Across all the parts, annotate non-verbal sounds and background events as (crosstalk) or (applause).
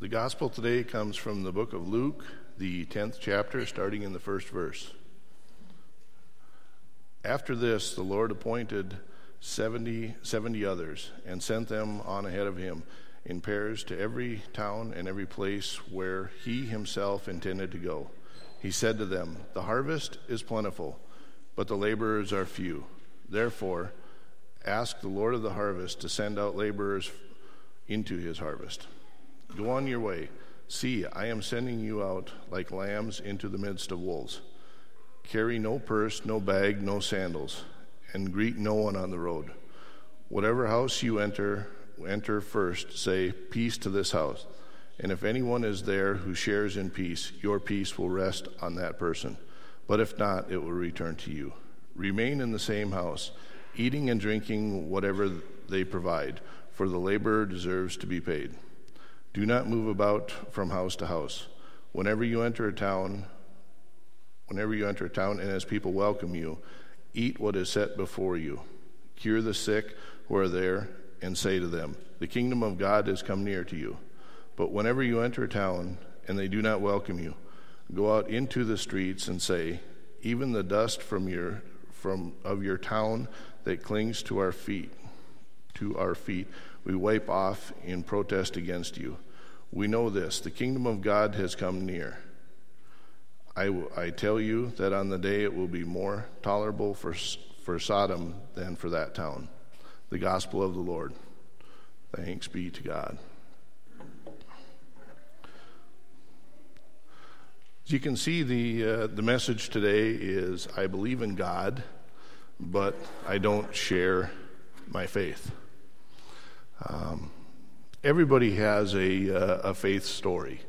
The gospel today comes from the book of Luke, the 10th chapter, starting in the first verse. After this, the Lord appointed 70, 70 others and sent them on ahead of him in pairs to every town and every place where he himself intended to go. He said to them, The harvest is plentiful, but the laborers are few. Therefore, ask the Lord of the harvest to send out laborers into his harvest. Go on your way. See, I am sending you out like lambs into the midst of wolves. Carry no purse, no bag, no sandals, and greet no one on the road. Whatever house you enter, enter first, say, Peace to this house. And if anyone is there who shares in peace, your peace will rest on that person. But if not, it will return to you. Remain in the same house, eating and drinking whatever they provide, for the laborer deserves to be paid. Do not move about from house to house. Whenever you enter a town, whenever you enter a town and as people welcome you, eat what is set before you. Cure the sick who are there and say to them, The kingdom of God has come near to you. But whenever you enter a town and they do not welcome you, go out into the streets and say, Even the dust from your from of your town that clings to our feet, to our feet, we wipe off in protest against you. We know this the kingdom of God has come near. I, I tell you that on the day it will be more tolerable for, for Sodom than for that town. The gospel of the Lord. Thanks be to God. As you can see, the, uh, the message today is I believe in God, but I don't share my faith. Um, everybody has a, uh, a faith story.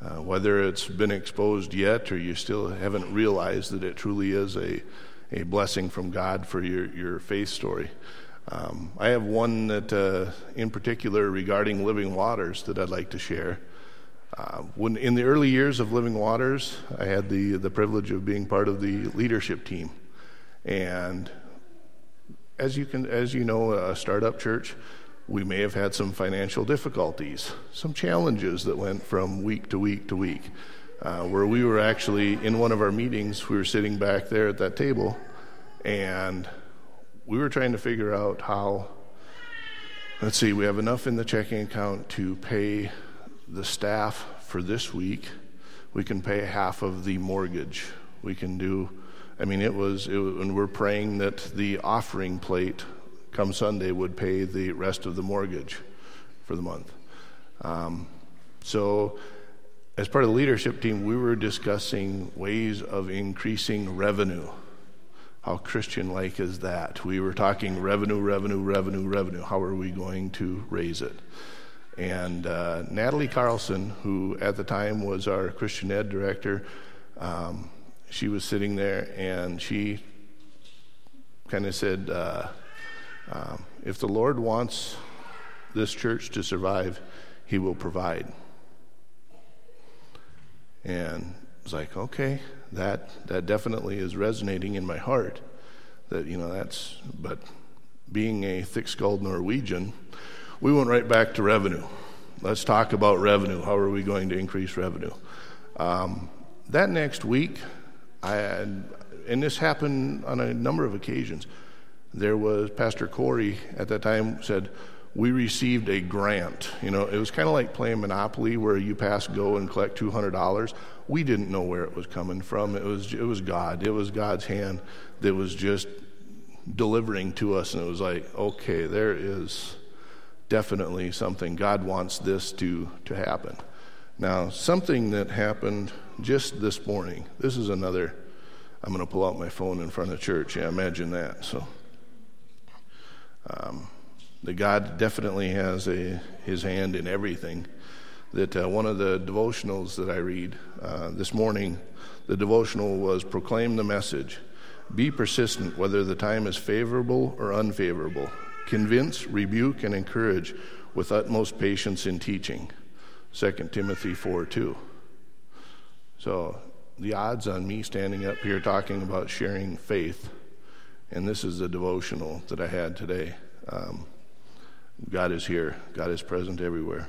Uh, whether it's been exposed yet or you still haven't realized that it truly is a, a blessing from God for your, your faith story. Um, I have one that, uh, in particular, regarding living waters that I'd like to share. Uh, when in the early years of Living Waters, I had the the privilege of being part of the leadership team, and as you can as you know, a startup church, we may have had some financial difficulties, some challenges that went from week to week to week. Uh, where we were actually in one of our meetings, we were sitting back there at that table, and we were trying to figure out how. Let's see, we have enough in the checking account to pay the staff for this week. We can pay half of the mortgage. We can do. I mean, it was, it and we're praying that the offering plate come Sunday would pay the rest of the mortgage for the month. Um, so, as part of the leadership team, we were discussing ways of increasing revenue. How Christian like is that? We were talking revenue, revenue, revenue, revenue. How are we going to raise it? And uh, Natalie Carlson, who at the time was our Christian Ed director, um, she was sitting there and she kind of said, uh, um, if the Lord wants this church to survive, He will provide. And it's like, okay, that that definitely is resonating in my heart. That you know that's but being a thick-skulled Norwegian, we went right back to revenue. Let's talk about revenue. How are we going to increase revenue? Um, that next week, I and this happened on a number of occasions there was Pastor Corey at that time said, we received a grant. You know, it was kind of like playing Monopoly where you pass go and collect $200. We didn't know where it was coming from. It was, it was God. It was God's hand that was just delivering to us. And it was like, okay, there is definitely something. God wants this to, to happen. Now, something that happened just this morning, this is another, I'm going to pull out my phone in front of church. Yeah, imagine that. So, that God definitely has a, his hand in everything. That uh, one of the devotionals that I read uh, this morning, the devotional was Proclaim the Message. Be persistent whether the time is favorable or unfavorable. Convince, rebuke, and encourage with utmost patience in teaching. 2 Timothy 4 2. So the odds on me standing up here talking about sharing faith and this is the devotional that I had today. Um, God is here, God is present everywhere.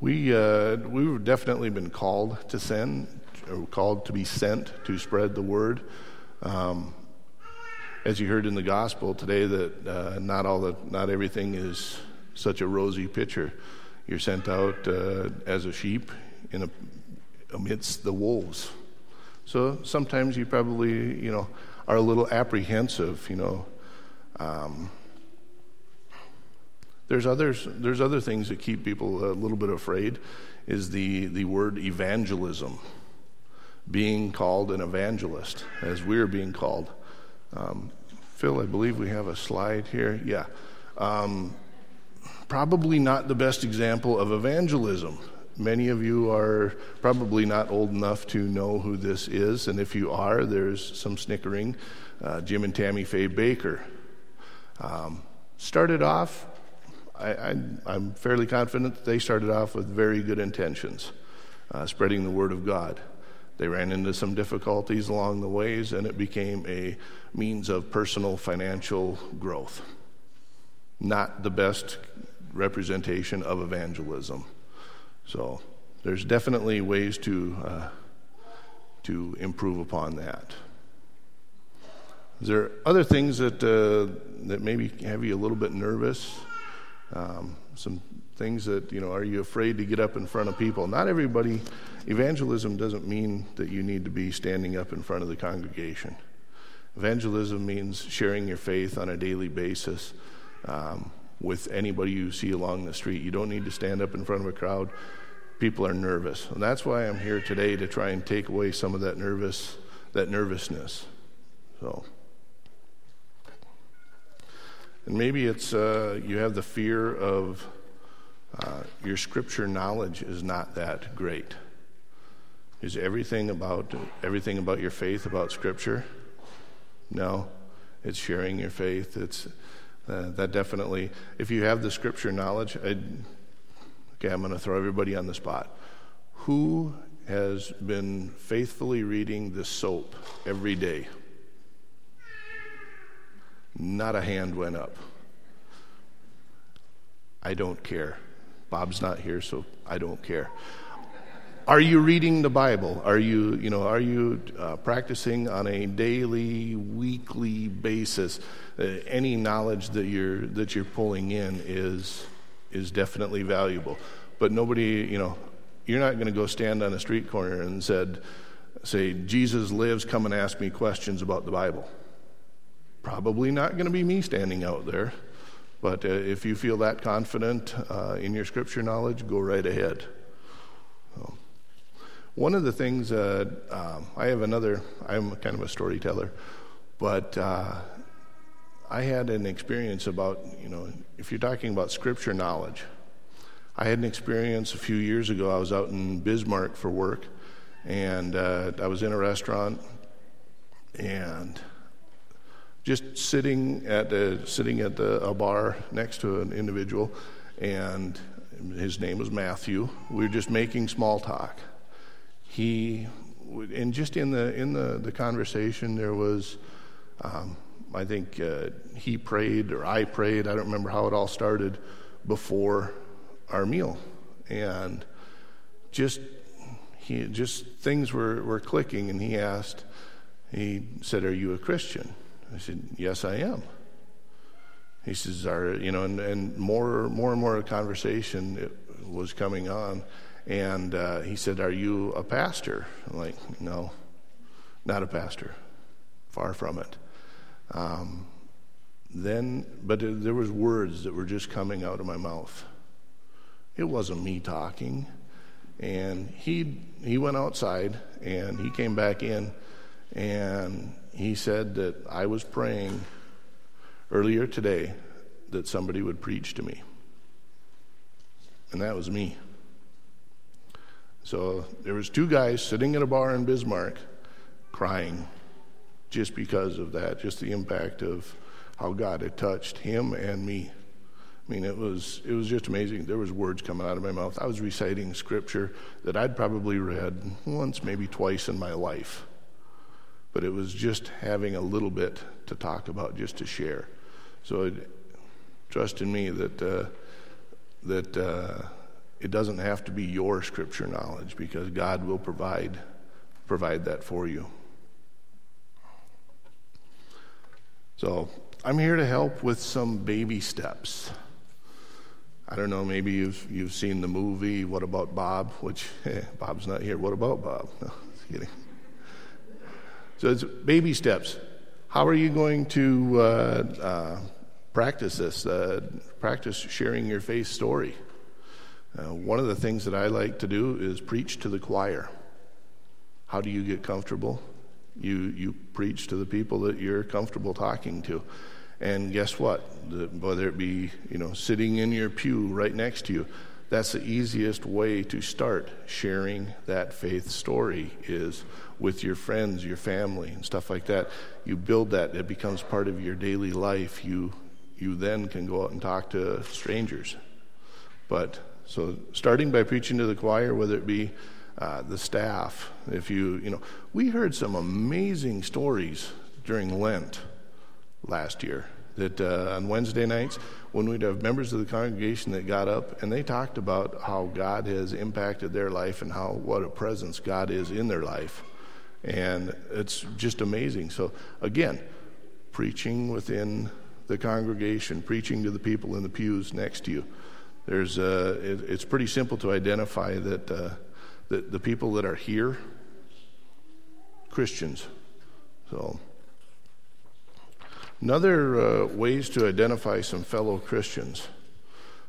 We, uh, we've definitely been called to send, or called to be sent to spread the word. Um, as you heard in the gospel today, that uh, not all the, not everything is such a rosy picture. You're sent out uh, as a sheep in a, amidst the wolves. So sometimes you probably, you know, are a little apprehensive, you know. Um, there's others. There's other things that keep people a little bit afraid. Is the the word evangelism, being called an evangelist, as we're being called. Um, Phil, I believe we have a slide here. Yeah. Um, probably not the best example of evangelism. Many of you are probably not old enough to know who this is, and if you are, there's some snickering. Uh, Jim and Tammy Faye Bakker. Um, started off, I, am fairly confident that they started off with very good intentions, uh, spreading the word of God. They ran into some difficulties along the ways, and it became a means of personal financial growth. Not the best representation of evangelism. So there's definitely ways to, uh, to improve upon that. Is there other things that, uh, that maybe have you a little bit nervous? Um, some things that, you know, are you afraid to get up in front of people? Not everybody, evangelism doesn't mean that you need to be standing up in front of the congregation. Evangelism means sharing your faith on a daily basis um, with anybody you see along the street. You don't need to stand up in front of a crowd. People are nervous. And that's why I'm here today to try and take away some of that nervous that nervousness. So and maybe it's uh, you have the fear of uh, your scripture knowledge is not that great. Is everything about everything about your faith about scripture? No, it's sharing your faith. It's uh, that definitely. If you have the scripture knowledge, I'd, okay, I'm going to throw everybody on the spot. Who has been faithfully reading the soap every day? Not a hand went up. I don't care. Bob's not here, so I don't care. Are you reading the Bible? Are you, you know, are you uh, practicing on a daily, weekly basis? Uh, any knowledge that you're that you're pulling in is is definitely valuable. But nobody, you know, you're not going to go stand on a street corner and said, say, Jesus lives. Come and ask me questions about the Bible. Probably not going to be me standing out there. But uh, if you feel that confident uh, in your scripture knowledge, go right ahead. One of the things, uh, um, I have another, I'm kind of a storyteller, but uh, I had an experience about, you know, if you're talking about scripture knowledge, I had an experience a few years ago. I was out in Bismarck for work, and uh, I was in a restaurant, and just sitting at a, sitting at the, a bar next to an individual, and his name was Matthew. We were just making small talk. He, and just in the in the, the conversation, there was, um, I think uh, he prayed or I prayed. I don't remember how it all started before our meal, and just he just things were were clicking, and he asked. He said, "Are you a Christian?" I said, Yes, I am. He says, Are, you know, and, and more, more and more conversation was coming on. And uh, he said, Are you a pastor? I'm like, No, not a pastor. Far from it. Um, then, but there was words that were just coming out of my mouth. It wasn't me talking. And he he went outside and he came back in and he said that I was praying earlier today that somebody would preach to me. And that was me. So there was two guys sitting in a bar in Bismarck crying just because of that, just the impact of how God had touched him and me. I mean, it was it was just amazing. There was words coming out of my mouth. I was reciting scripture that I'd probably read once, maybe twice in my life but it was just having a little bit to talk about, just to share. So it, trust in me that uh, that uh, it doesn't have to be your scripture knowledge because God will provide provide that for you. So, I'm here to help with some baby steps. I don't know, maybe you've you've seen the movie What About Bob, which (laughs) eh, Bob's not here. What about Bob? (laughs) No, kidding. So it's baby steps. How are you going to uh, uh, practice this? Uh, practice sharing your faith story. Uh, one of the things that I like to do is preach to the choir. How do you get comfortable? You, you preach to the people that you're comfortable talking to. And guess what? The, whether it be, you know, sitting in your pew right next to you, that's the easiest way to start sharing that faith story is with your friends, your family, and stuff like that. You build that, it becomes part of your daily life. You, you then can go out and talk to strangers. But so starting by preaching to the choir, whether it be uh, the staff, if you, you know, we heard some amazing stories during Lent last year that uh, on Wednesday nights, when we'd have members of the congregation that got up and they talked about how God has impacted their life and how what a presence God is in their life. And it's just amazing. So, again, preaching within the congregation, preaching to the people in the pews next to you. There's, uh, it, it's pretty simple to identify that, uh, that the people that are here, Christians. So, another uh, ways to identify some fellow Christians,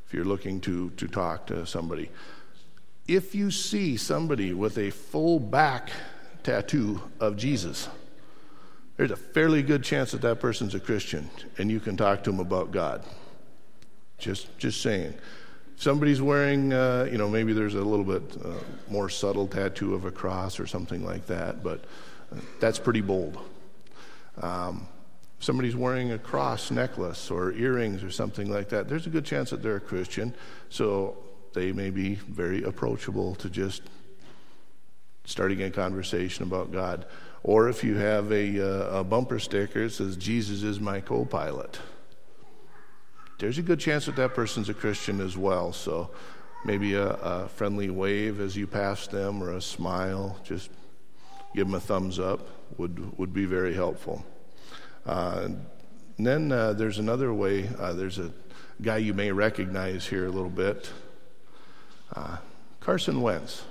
if you're looking to, to talk to somebody, if you see somebody with a full back tattoo of Jesus, there's a fairly good chance that that person's a Christian and you can talk to them about God. Just, just saying somebody's wearing, uh, you know, maybe there's a little bit uh, more subtle tattoo of a cross or something like that, but uh, that's pretty bold. Um, somebody's wearing a cross necklace or earrings or something like that, there's a good chance that they're a Christian, so they may be very approachable to just starting a conversation about God. Or if you have a, uh, a bumper sticker that says, Jesus is my co pilot there's a good chance that that person's a Christian as well. So maybe a, a friendly wave as you pass them or a smile, just give them a thumbs up would, would be very helpful. Uh, then uh, there's another way. Uh, there's a guy you may recognize here a little bit uh, Carson Wentz.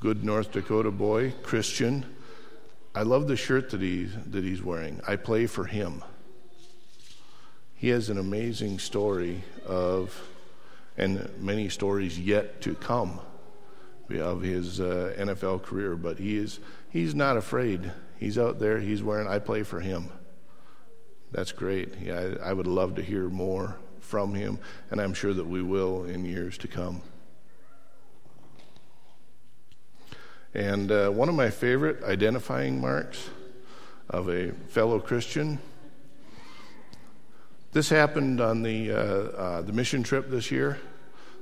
Good North Dakota boy, Christian. I love the shirt that, he, that he's wearing. I play for him he has an amazing story of, and many stories yet to come of his uh, NFL career. But he is, he's not afraid. He's out there. He's wearing. I play for him. That's great. Yeah, I, I would love to hear more from him, and I'm sure that we will in years to come. And uh, one of my favorite identifying marks of a fellow Christian this happened on the, uh, uh, the mission trip this year.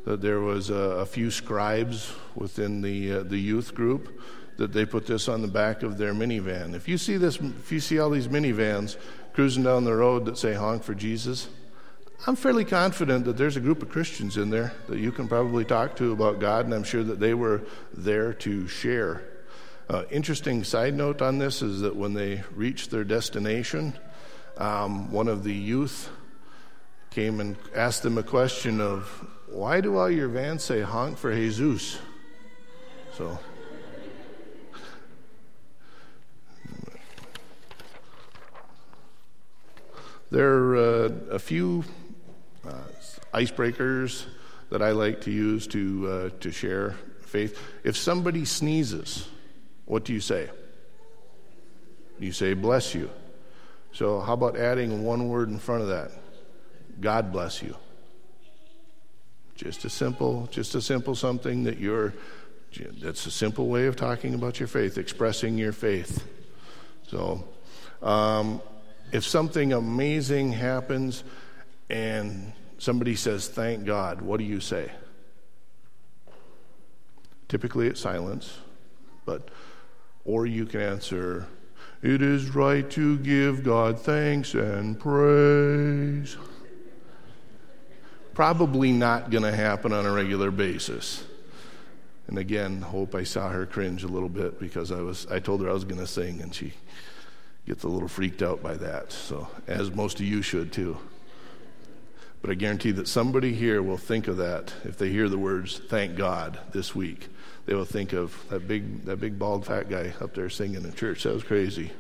That there was a, a few scribes within the, uh, the youth group that they put this on the back of their minivan. If you see this, if you see all these minivans cruising down the road that say "Honk for Jesus," I'm fairly confident that there's a group of Christians in there that you can probably talk to about God, and I'm sure that they were there to share. Uh, interesting side note on this is that when they reached their destination, um, one of the youth came and asked them a question of why do all your vans say honk for Jesus? So there are uh, a few uh, icebreakers that I like to use to uh, to share faith. If somebody sneezes, what do you say? You say bless you. So how about adding one word in front of that? God bless you. Just a simple, just a simple something that you're, that's a simple way of talking about your faith, expressing your faith. So, um, if something amazing happens and somebody says, Thank God, what do you say? Typically it's silence, but, or you can answer, It is right to give God thanks and praise probably not going to happen on a regular basis. And again, hope I saw her cringe a little bit because I was I told her I was going to sing and she gets a little freaked out by that. So, as most of you should too. But I guarantee that somebody here will think of that if they hear the words thank God this week. They will think of that big that big bald fat guy up there singing in church. That was crazy.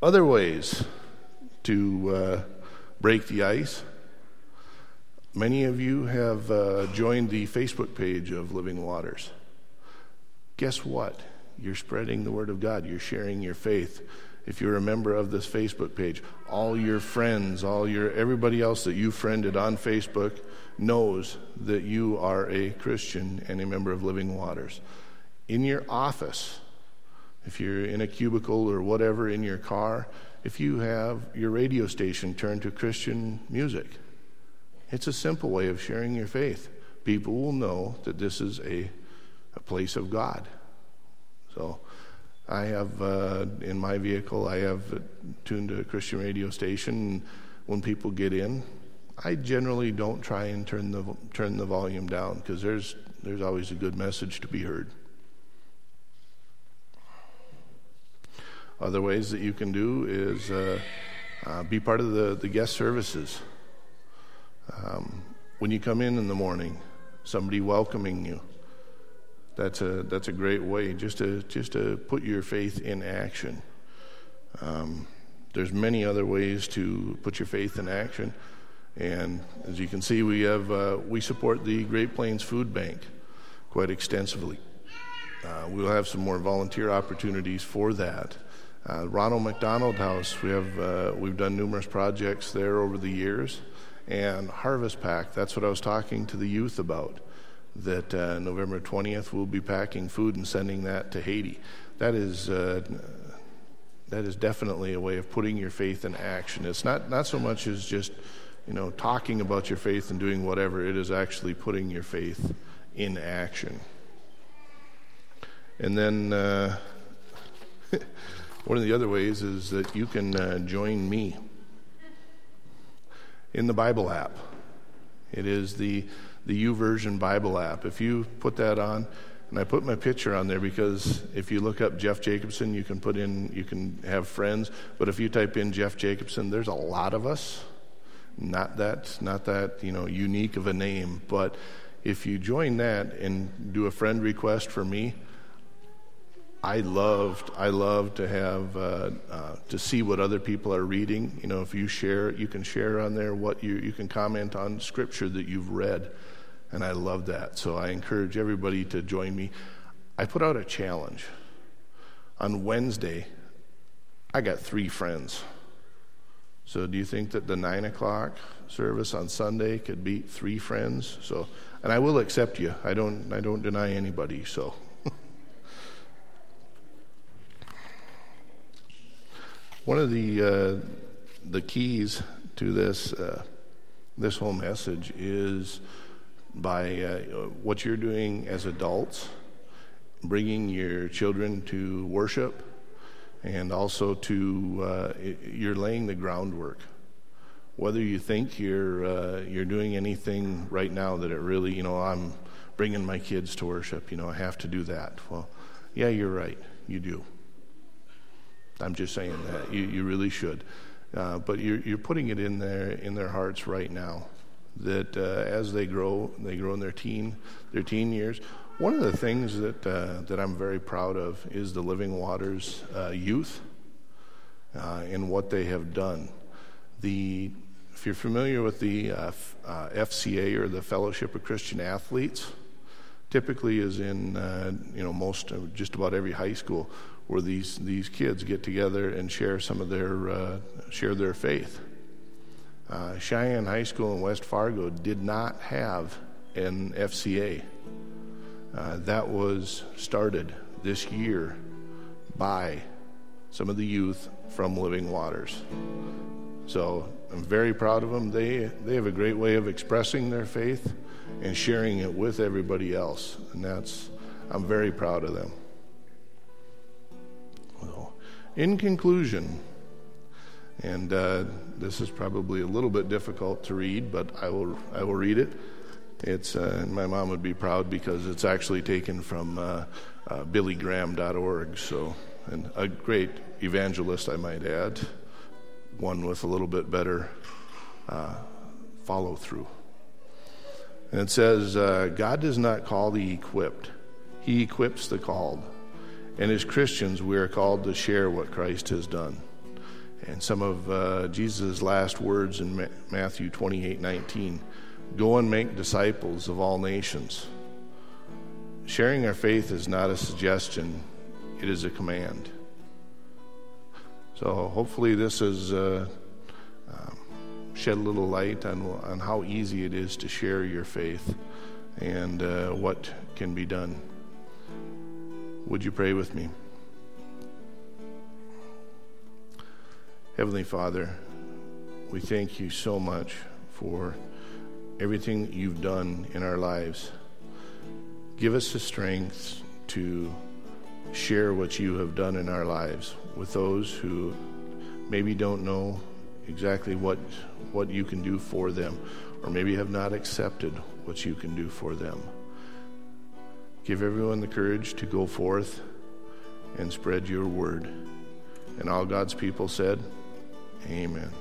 Other ways to uh, break the ice. Many of you have uh, joined the Facebook page of Living Waters. Guess what? You're spreading the Word of God, you're sharing your faith. If you're a member of this Facebook page, all your friends, all your everybody else that you friended on Facebook knows that you are a Christian and a member of Living Waters. In your office, if you're in a cubicle or whatever in your car, if you have your radio station turned to Christian music, it's a simple way of sharing your faith. People will know that this is a, a place of God. So I have, uh, in my vehicle, I have tuned to a Christian radio station. When people get in, I generally don't try and turn the, turn the volume down because there's, there's always a good message to be heard. Other ways that you can do is uh, uh, be part of the, the guest services. Um, when you come in in the morning, somebody welcoming you. That's a that's a great way just to just to put your faith in action. Um, there's many other ways to put your faith in action, and as you can see, we have uh, we support the Great Plains Food Bank quite extensively. Uh, we'll have some more volunteer opportunities for that. Uh, Ronald McDonald House, we have uh, we've done numerous projects there over the years, and Harvest Pack. That's what I was talking to the youth about that uh, November 20th we'll be packing food and sending that to Haiti. That is uh, that is definitely a way of putting your faith in action. It's not not so much as just you know talking about your faith and doing whatever. It is actually putting your faith in action. And then uh, (laughs) one of the other ways is that you can uh, join me in the Bible app. It is the the YouVersion Bible app. If you put that on, and I put my picture on there because if you look up Jeff Jacobson, you can put in, you can have friends. But if you type in Jeff Jacobson, there's a lot of us. Not that, not that you know, unique of a name. But if you join that and do a friend request for me, I loved I love to have uh, uh, to see what other people are reading. You know, if you share, you can share on there what you you can comment on scripture that you've read. And I love that. So I encourage everybody to join me. I put out a challenge. On Wednesday, I got three friends. So do you think that the nine o'clock service on Sunday could beat three friends? So, and I will accept you. I don't. I don't deny anybody. So. One of the uh, the keys to this uh, this whole message is by uh, what you're doing as adults, bringing your children to worship, and also to uh, you're laying the groundwork. Whether you think you're uh, you're doing anything right now that it really, you know, I'm bringing my kids to worship. You know, I have to do that. Well, yeah, you're right. You do. I'm just saying that you, you really should. Uh, but you're, you're putting it in their in their hearts right now that uh, as they grow, they grow in their teen, their teen years. One of the things that uh, that I'm very proud of is the Living Waters uh, youth uh, and what they have done. The if you're familiar with the uh, FCA or the Fellowship of Christian Athletes, typically is in you know most just about every high school where these these kids get together and share some of their share their faith. Uh, Sheyenne High School in West Fargo did not have an FCA. Uh, that was started this year by some of the youth from Living Waters. So I'm very proud of them. They, they have a great way of expressing their faith and sharing it with everybody else. And that's, I'm very proud of them. In conclusion, and uh, this is probably a little bit difficult to read, but I will, I will read it. It's, uh, my mom would be proud because it's actually taken from uh, uh, billygraham.org, so, and a great evangelist, I might add, one with a little bit better uh, follow through. And it says, uh, God does not call the equipped, He equips the called. And as Christians, we are called to share what Christ has done. And some of uh, Jesus' last words in Ma- Matthew 28 19 go and make disciples of all nations. Sharing our faith is not a suggestion, it is a command. So hopefully, this has uh, um, shed a little light on, on how easy it is to share your faith and uh, what can be done. Would you pray with me? Heavenly Father, we thank you so much for everything you've done in our lives. Give us the strength to share what you have done in our lives with those who maybe don't know exactly what what you can do for them or maybe have not accepted what you can do for them. Give everyone the courage to go forth and spread your word. And all God's people said, Amen.